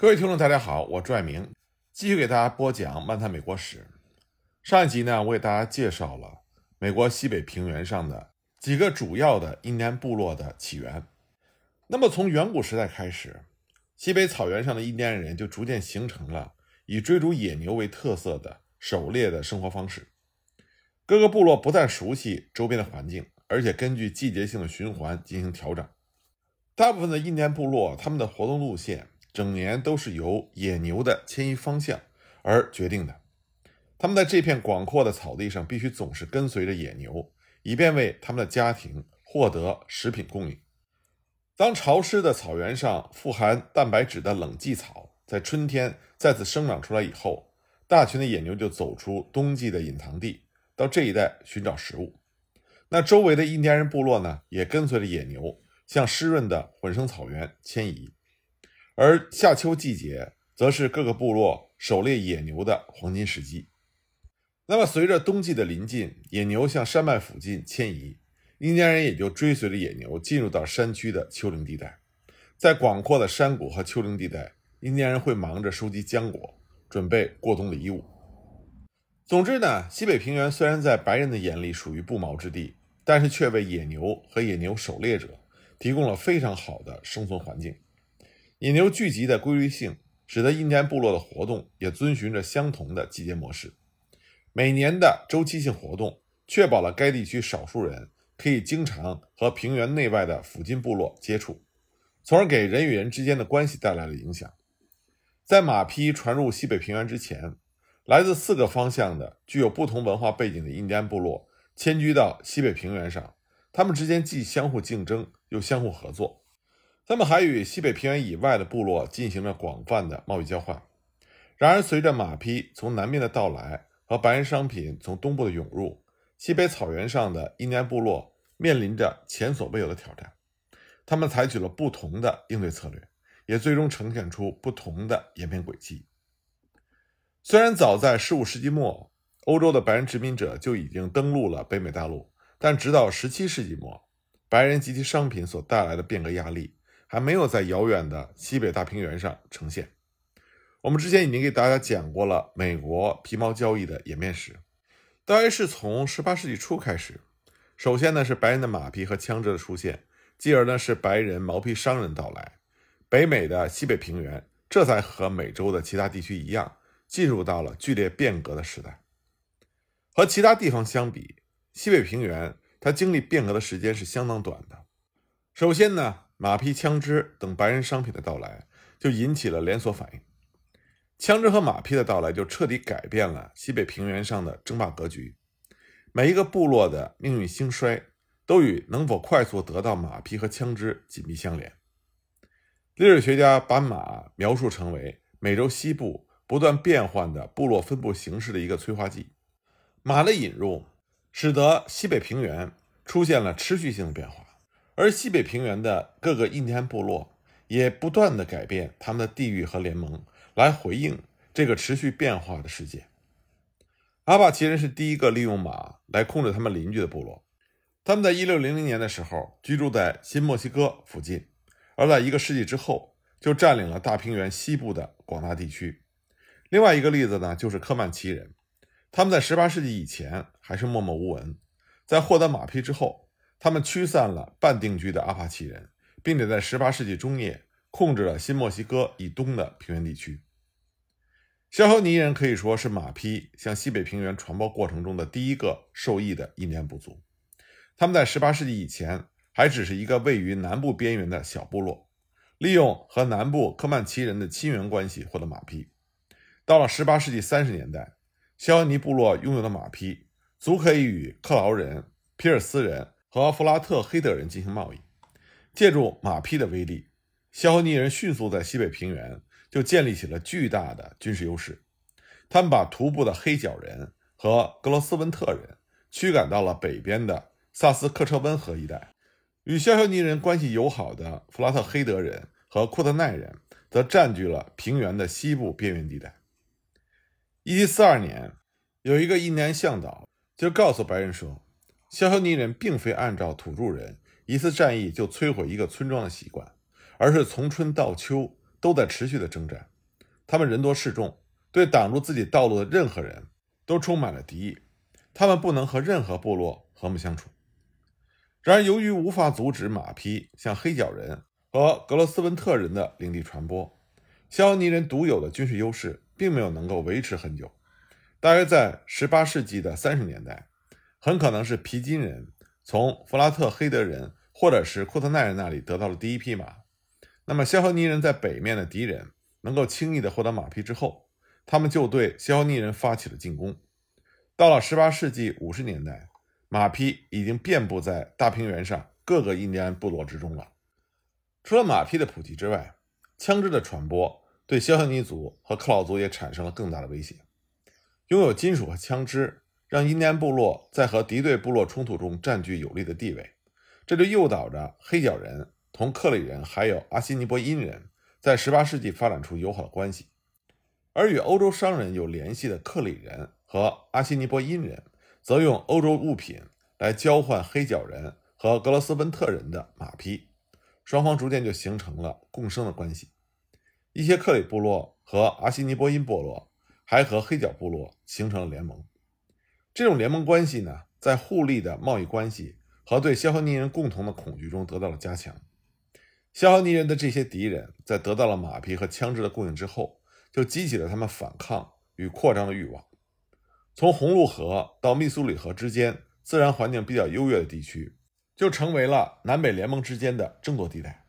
各位听众，大家好，我朱爱明，继续给大家播讲《漫谈美国史》。上一集呢，我给大家介绍了美国西北平原上的几个主要的印第安部落的起源。那么，从远古时代开始，西北草原上的印第安人就逐渐形成了以追逐野牛为特色的狩猎的生活方式。各个部落不但熟悉周边的环境，而且根据季节性的循环进行调整。大部分的印第安部落，他们的活动路线。整年都是由野牛的迁移方向而决定的。他们在这片广阔的草地上必须总是跟随着野牛，以便为他们的家庭获得食品供应。当潮湿的草原上富含蛋白质的冷季草在春天再次生长出来以后，大群的野牛就走出冬季的隐藏地，到这一带寻找食物。那周围的印第安人部落呢，也跟随着野牛向湿润的混生草原迁移。而夏秋季节，则是各个部落狩猎野牛的黄金时机。那么，随着冬季的临近，野牛向山脉附近迁移，印第安人也就追随着野牛进入到山区的丘陵地带。在广阔的山谷和丘陵地带，印第安人会忙着收集浆果，准备过冬的衣物。总之呢，西北平原虽然在白人的眼里属于不毛之地，但是却为野牛和野牛狩猎者提供了非常好的生存环境。野牛聚集的规律性，使得印第安部落的活动也遵循着相同的季节模式。每年的周期性活动，确保了该地区少数人可以经常和平原内外的附近部落接触，从而给人与人之间的关系带来了影响。在马匹传入西北平原之前，来自四个方向的具有不同文化背景的印第安部落迁居到西北平原上，他们之间既相互竞争，又相互合作。他们还与西北平原以外的部落进行了广泛的贸易交换。然而，随着马匹从南面的到来和白人商品从东部的涌入，西北草原上的印第安部落面临着前所未有的挑战。他们采取了不同的应对策略，也最终呈现出不同的演变轨迹。虽然早在15世纪末，欧洲的白人殖民者就已经登陆了北美大陆，但直到17世纪末，白人及其商品所带来的变革压力。还没有在遥远的西北大平原上呈现。我们之前已经给大家讲过了美国皮毛交易的演变史，大约是从十八世纪初开始。首先呢是白人的马匹和枪支的出现，继而呢是白人毛皮商人到来，北美的西北平原这才和美洲的其他地区一样，进入到了剧烈变革的时代。和其他地方相比，西北平原它经历变革的时间是相当短的。首先呢。马匹、枪支等白人商品的到来，就引起了连锁反应。枪支和马匹的到来，就彻底改变了西北平原上的争霸格局。每一个部落的命运兴衰，都与能否快速得到马匹和枪支紧密相连。历史学家把马描述成为美洲西部不断变换的部落分布形式的一个催化剂。马的引入，使得西北平原出现了持续性的变化。而西北平原的各个印第安部落也不断的改变他们的地域和联盟，来回应这个持续变化的世界。阿帕奇人是第一个利用马来控制他们邻居的部落。他们在一六零零年的时候居住在新墨西哥附近，而在一个世纪之后就占领了大平原西部的广大地区。另外一个例子呢，就是科曼奇人，他们在十八世纪以前还是默默无闻，在获得马匹之后。他们驱散了半定居的阿帕奇人，并且在18世纪中叶控制了新墨西哥以东的平原地区。肖赫尼人可以说是马匹向西北平原传播过程中的第一个受益的印第安部族。他们在18世纪以前还只是一个位于南部边缘的小部落，利用和南部科曼奇人的亲缘关系获得马匹。到了18世纪30年代，肖恩尼部落拥有的马匹足可以与克劳人、皮尔斯人。和弗拉特黑德人进行贸易，借助马匹的威力，肖尼人迅速在西北平原就建立起了巨大的军事优势。他们把徒步的黑脚人和格罗斯温特人驱赶到了北边的萨斯克彻温河一带。与肖肖尼人关系友好的弗拉特黑德人和库特奈人则占据了平原的西部边缘地带。1742年，有一个印第安向导就告诉白人说。肖肖尼人并非按照土著人一次战役就摧毁一个村庄的习惯，而是从春到秋都在持续的征战，他们人多势众，对挡住自己道路的任何人都充满了敌意，他们不能和任何部落和睦相处。然而，由于无法阻止马匹向黑脚人和格罗斯温特人的领地传播，肖尼人独有的军事优势并没有能够维持很久。大约在18世纪的三十年代，很可能是皮金人从弗拉特黑德人或者是库特奈人那里得到了第一匹马。那么，肖尼人在北面的敌人能够轻易的获得马匹之后，他们就对肖尼人发起了进攻。到了18世纪50年代。马匹已经遍布在大平原上各个印第安部落之中了。除了马匹的普及之外，枪支的传播对肖尼族和克劳族也产生了更大的威胁。拥有金属和枪支，让印第安部落在和敌对部落冲突中占据有利的地位，这就诱导着黑角人同克里人还有阿西尼波因人在18世纪发展出友好的关系。而与欧洲商人有联系的克里人和阿西尼波因人。则用欧洲物品来交换黑脚人和格罗斯温特人的马匹，双方逐渐就形成了共生的关系。一些克里部落和阿西尼波因部落还和黑角部落形成了联盟。这种联盟关系呢，在互利的贸易关系和对肖赫尼人共同的恐惧中得到了加强。肖赫尼人的这些敌人在得到了马匹和枪支的供应之后，就激起了他们反抗与扩张的欲望。从红鹿河到密苏里河之间，自然环境比较优越的地区，就成为了南北联盟之间的争夺地带。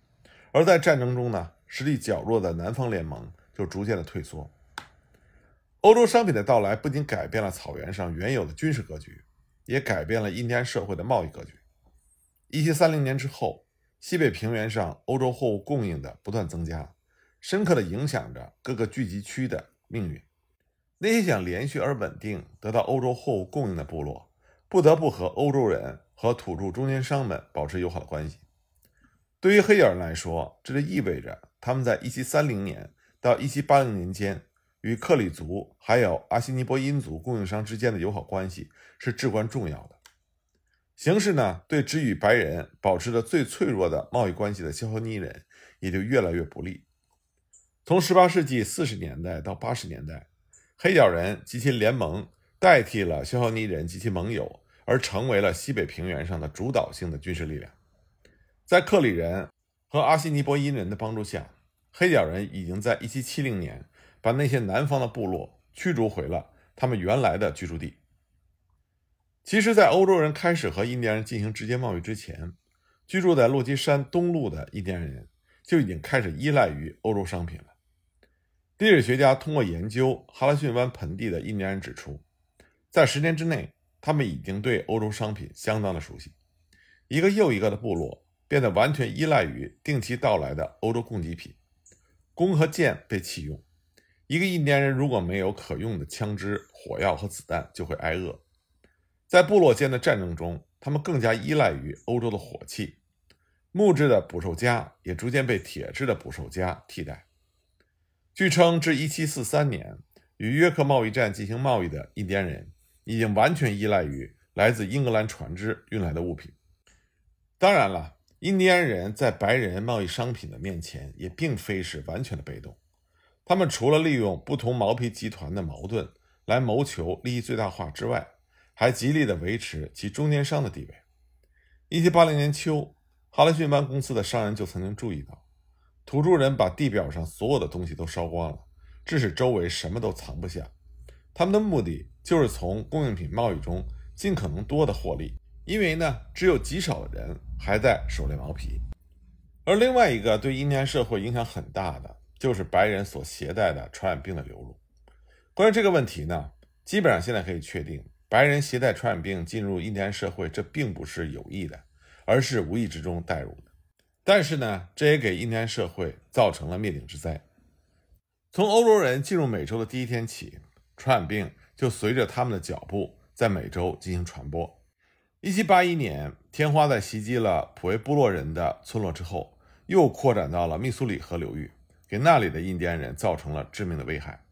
而在战争中呢，实力较弱的南方联盟就逐渐的退缩。欧洲商品的到来不仅改变了草原上原有的军事格局，也改变了印第安社会的贸易格局。一七三零年之后，西北平原上欧洲货物供应的不断增加，深刻的影响着各个聚集区的命运。那些想连续而稳定得到欧洲货物供应的部落，不得不和欧洲人和土著中间商们保持友好的关系。对于黑人来说，这就意味着他们在1730年到1780年间与克里族还有阿西尼波因族供应商之间的友好关系是至关重要的。形势呢，对只与白人保持着最脆弱的贸易关系的肖赫尼人也就越来越不利。从18世纪40年代到80年代。黑脚人及其联盟代替了肖赫尼人及其盟友，而成为了西北平原上的主导性的军事力量。在克里人和阿西尼波因人的帮助下，黑脚人已经在1770年把那些南方的部落驱逐回了他们原来的居住地。其实，在欧洲人开始和印第安人进行直接贸易之前，居住在落基山东路的印第安人就已经开始依赖于欧洲商品了。地质学家通过研究哈拉逊湾盆地的印第安人指出，在十年之内，他们已经对欧洲商品相当的熟悉。一个又一个的部落变得完全依赖于定期到来的欧洲供给品，弓和箭被弃用。一个印第安人如果没有可用的枪支、火药和子弹，就会挨饿。在部落间的战争中，他们更加依赖于欧洲的火器。木质的捕兽夹也逐渐被铁制的捕兽夹替代。据称，至1743年，与约克贸易站进行贸易的印第安人已经完全依赖于来自英格兰船只运来的物品。当然了，印第安人在白人贸易商品的面前也并非是完全的被动。他们除了利用不同毛皮集团的矛盾来谋求利益最大化之外，还极力的维持其中间商的地位。1780年秋，哈勒逊湾公司的商人就曾经注意到。土著人把地表上所有的东西都烧光了，致使周围什么都藏不下。他们的目的就是从供应品贸易中尽可能多的获利，因为呢，只有极少的人还在狩猎毛皮。而另外一个对印第安社会影响很大的，就是白人所携带的传染病的流入。关于这个问题呢，基本上现在可以确定，白人携带传染病进入印第安社会，这并不是有意的，而是无意之中带入的。但是呢，这也给印第安社会造成了灭顶之灾。从欧洲人进入美洲的第一天起，传染病就随着他们的脚步在美洲进行传播。1781年，天花在袭击了普维部落人的村落之后，又扩展到了密苏里河流域，给那里的印第安人造成了致命的危害。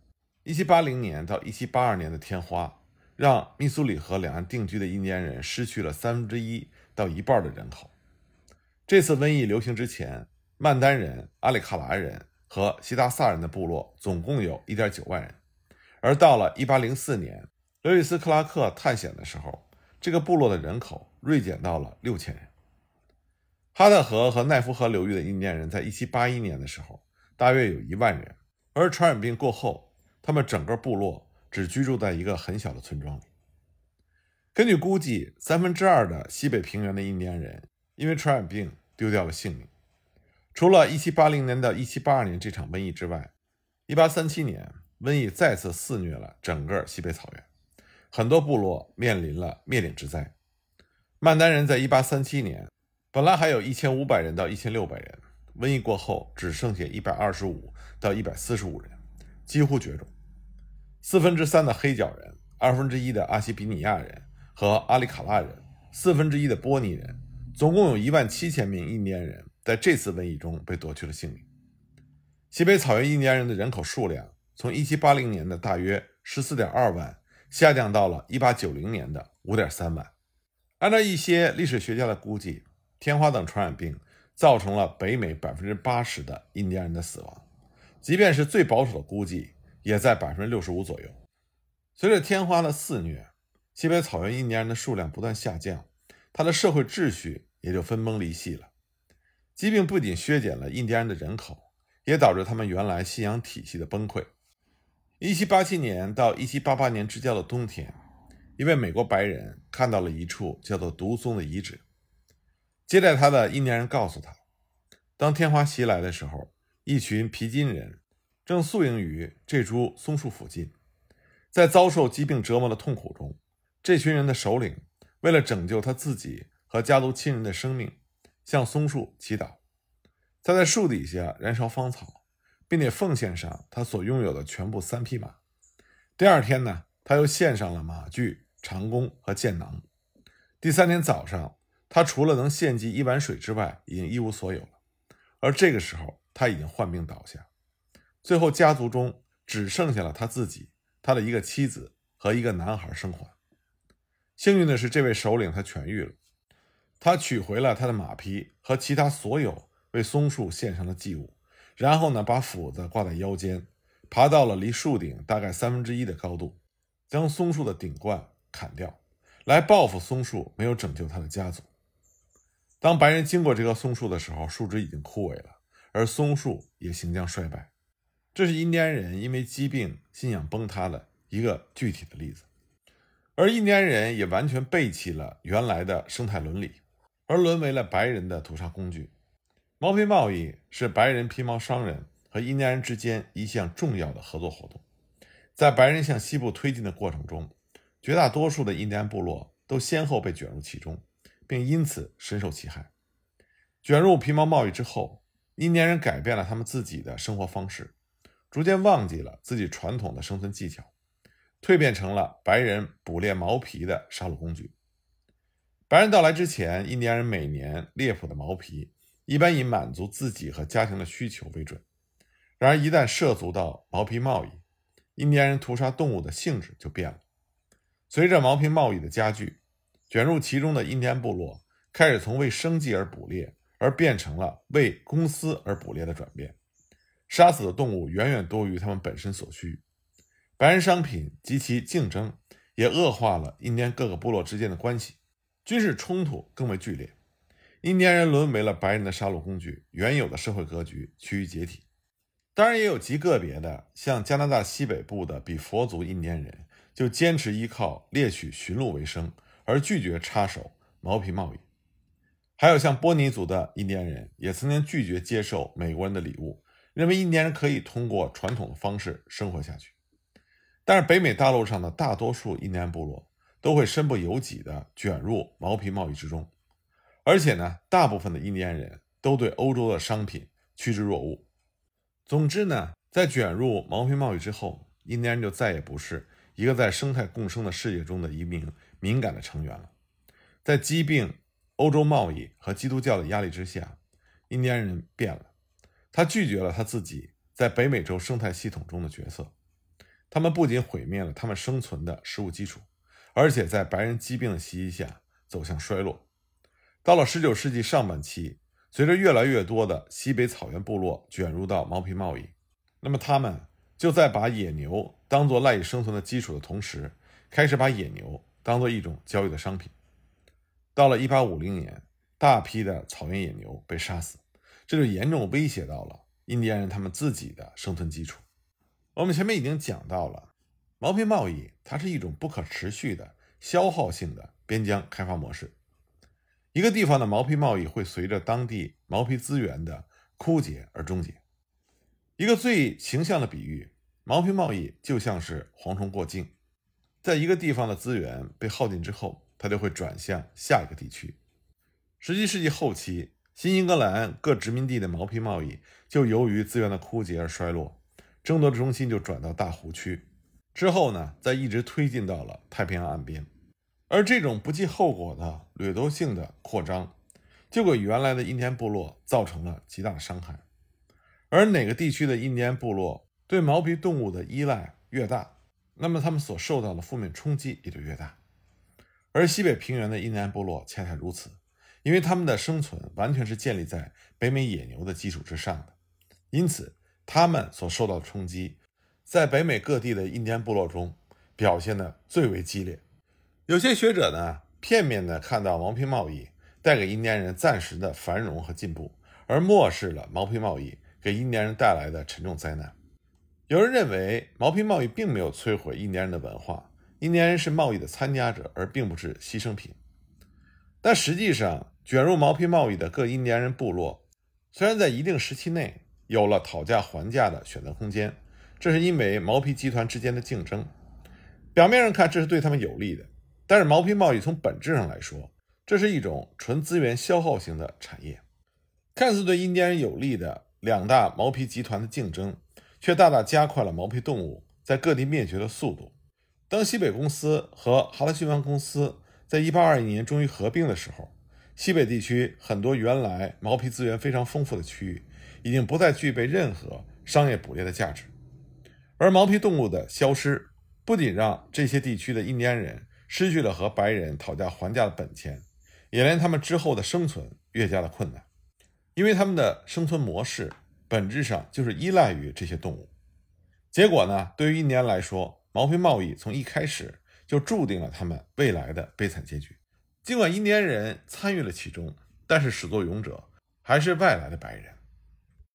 1780年到1782年的天花，让密苏里河两岸定居的印第安人失去了三分之一到一半的人口。这次瘟疫流行之前，曼丹人、阿里卡拉人和西达萨人的部落总共有1.9万人，而到了1804年，刘易斯·克拉克探险的时候，这个部落的人口锐减到了6000人。哈特河和奈夫河流域的印第安人在1781年的时候，大约有一万人，而传染病过后，他们整个部落只居住在一个很小的村庄里。根据估计，三分之二的西北平原的印第安人因为传染病丢掉了性命。除了1780年到1782年这场瘟疫之外，1837年瘟疫再次肆虐了整个西北草原，很多部落面临了灭顶之灾。曼丹人在1837年本来还有一千五百人到一千六百人，瘟疫过后只剩下一百二十五到一百四十五人，几乎绝种。四分之三的黑脚人，二分之一的阿西比尼亚人和阿里卡拉人，四分之一的波尼人，总共有一万七千名印第安人。在这次瘟疫中被夺去了性命。西北草原印第安人的人口数量从1780年的大约14.2万下降到了1890年的5.3万。按照一些历史学家的估计，天花等传染病造成了北美80%的印第安人的死亡，即便是最保守的估计，也在65%左右。随着天花的肆虐，西北草原印第安人的数量不断下降，他的社会秩序也就分崩离析了。疾病不仅削减了印第安人的人口，也导致他们原来信仰体系的崩溃。1787年到1788年之交的冬天，一位美国白人看到了一处叫做毒松的遗址。接待他的印第安人告诉他，当天花袭来的时候，一群皮筋人正宿营于这株松树附近。在遭受疾病折磨的痛苦中，这群人的首领为了拯救他自己和家族亲人的生命。向松树祈祷，他在树底下燃烧芳草，并且奉献上他所拥有的全部三匹马。第二天呢，他又献上了马具、长弓和箭囊。第三天早上，他除了能献祭一碗水之外，已经一无所有了。而这个时候，他已经患病倒下。最后，家族中只剩下了他自己、他的一个妻子和一个男孩生还。幸运的是，这位首领他痊愈了。他取回了他的马匹和其他所有为松树献上的祭物，然后呢，把斧子挂在腰间，爬到了离树顶大概三分之一的高度，将松树的顶冠砍掉，来报复松树没有拯救他的家族。当白人经过这棵松树的时候，树枝已经枯萎了，而松树也行将衰败。这是印第安人因为疾病信仰崩塌的一个具体的例子，而印第安人也完全背弃了原来的生态伦理。而沦为了白人的屠杀工具。毛皮贸易是白人皮毛商人和印第安人之间一项重要的合作活动。在白人向西部推进的过程中，绝大多数的印第安部落都先后被卷入其中，并因此深受其害。卷入皮毛贸易之后，印第安人改变了他们自己的生活方式，逐渐忘记了自己传统的生存技巧，蜕变成了白人捕猎毛皮的杀戮工具。白人到来之前，印第安人每年猎捕的毛皮一般以满足自己和家庭的需求为准。然而，一旦涉足到毛皮贸易，印第安人屠杀动物的性质就变了。随着毛皮贸易的加剧，卷入其中的印第安部落开始从为生计而捕猎，而变成了为公司而捕猎的转变。杀死的动物远远多于他们本身所需。白人商品及其竞争也恶化了印第安各个部落之间的关系。军事冲突更为剧烈，印第安人沦为了白人的杀戮工具，原有的社会格局趋于解体。当然，也有极个别的，像加拿大西北部的比佛族印第安人，就坚持依靠猎取驯鹿为生，而拒绝插手毛皮贸易。还有像波尼族的印第安人，也曾经拒绝接受美国人的礼物，认为印第安人可以通过传统的方式生活下去。但是，北美大陆上的大多数印第安部落。都会身不由己地卷入毛皮贸易之中，而且呢，大部分的印第安人都对欧洲的商品趋之若鹜。总之呢，在卷入毛皮贸易之后，印第安人就再也不是一个在生态共生的世界中的一名敏感的成员了。在疾病、欧洲贸易和基督教的压力之下，印第安人变了，他拒绝了他自己在北美洲生态系统中的角色。他们不仅毁灭了他们生存的食物基础。而且在白人疾病的袭击下走向衰落。到了19世纪上半期，随着越来越多的西北草原部落卷入到毛皮贸易，那么他们就在把野牛当做赖以生存的基础的同时，开始把野牛当做一种交易的商品。到了1850年，大批的草原野牛被杀死，这就严重威胁到了印第安人他们自己的生存基础。我们前面已经讲到了，毛皮贸易它是一种不可持续的消耗性的边疆开发模式。一个地方的毛皮贸易会随着当地毛皮资源的枯竭而终结。一个最形象的比喻，毛皮贸易就像是蝗虫过境，在一个地方的资源被耗尽之后，它就会转向下一个地区。十七世纪后期，新英格兰各殖民地的毛皮贸易就由于资源的枯竭而衰落，争夺的中心就转到大湖区，之后呢，再一直推进到了太平洋岸边。而这种不计后果的掠夺性的扩张，就给原来的印第安部落造成了极大的伤害。而哪个地区的印第安部落对毛皮动物的依赖越大，那么他们所受到的负面冲击也就越大。而西北平原的印第安部落恰恰如此，因为他们的生存完全是建立在北美野牛的基础之上的，因此他们所受到的冲击，在北美各地的印第安部落中表现的最为激烈。有些学者呢，片面地看到毛皮贸易带给印第安人暂时的繁荣和进步，而漠视了毛皮贸易给印第安人带来的沉重灾难。有人认为，毛皮贸易并没有摧毁印第安人的文化，印第安人是贸易的参加者，而并不是牺牲品。但实际上，卷入毛皮贸易的各印第安人部落，虽然在一定时期内有了讨价还价的选择空间，这是因为毛皮集团之间的竞争。表面上看，这是对他们有利的。但是毛皮贸易从本质上来说，这是一种纯资源消耗型的产业。看似对印第安人有利的两大毛皮集团的竞争，却大大加快了毛皮动物在各地灭绝的速度。当西北公司和哈德逊湾公司在1821年终于合并的时候，西北地区很多原来毛皮资源非常丰富的区域，已经不再具备任何商业捕猎的价值。而毛皮动物的消失，不仅让这些地区的印第安人，失去了和白人讨价还价的本钱，也连他们之后的生存越加的困难，因为他们的生存模式本质上就是依赖于这些动物。结果呢，对于印第安来说，毛皮贸易从一开始就注定了他们未来的悲惨结局。尽管印第安人参与了其中，但是始作俑者还是外来的白人。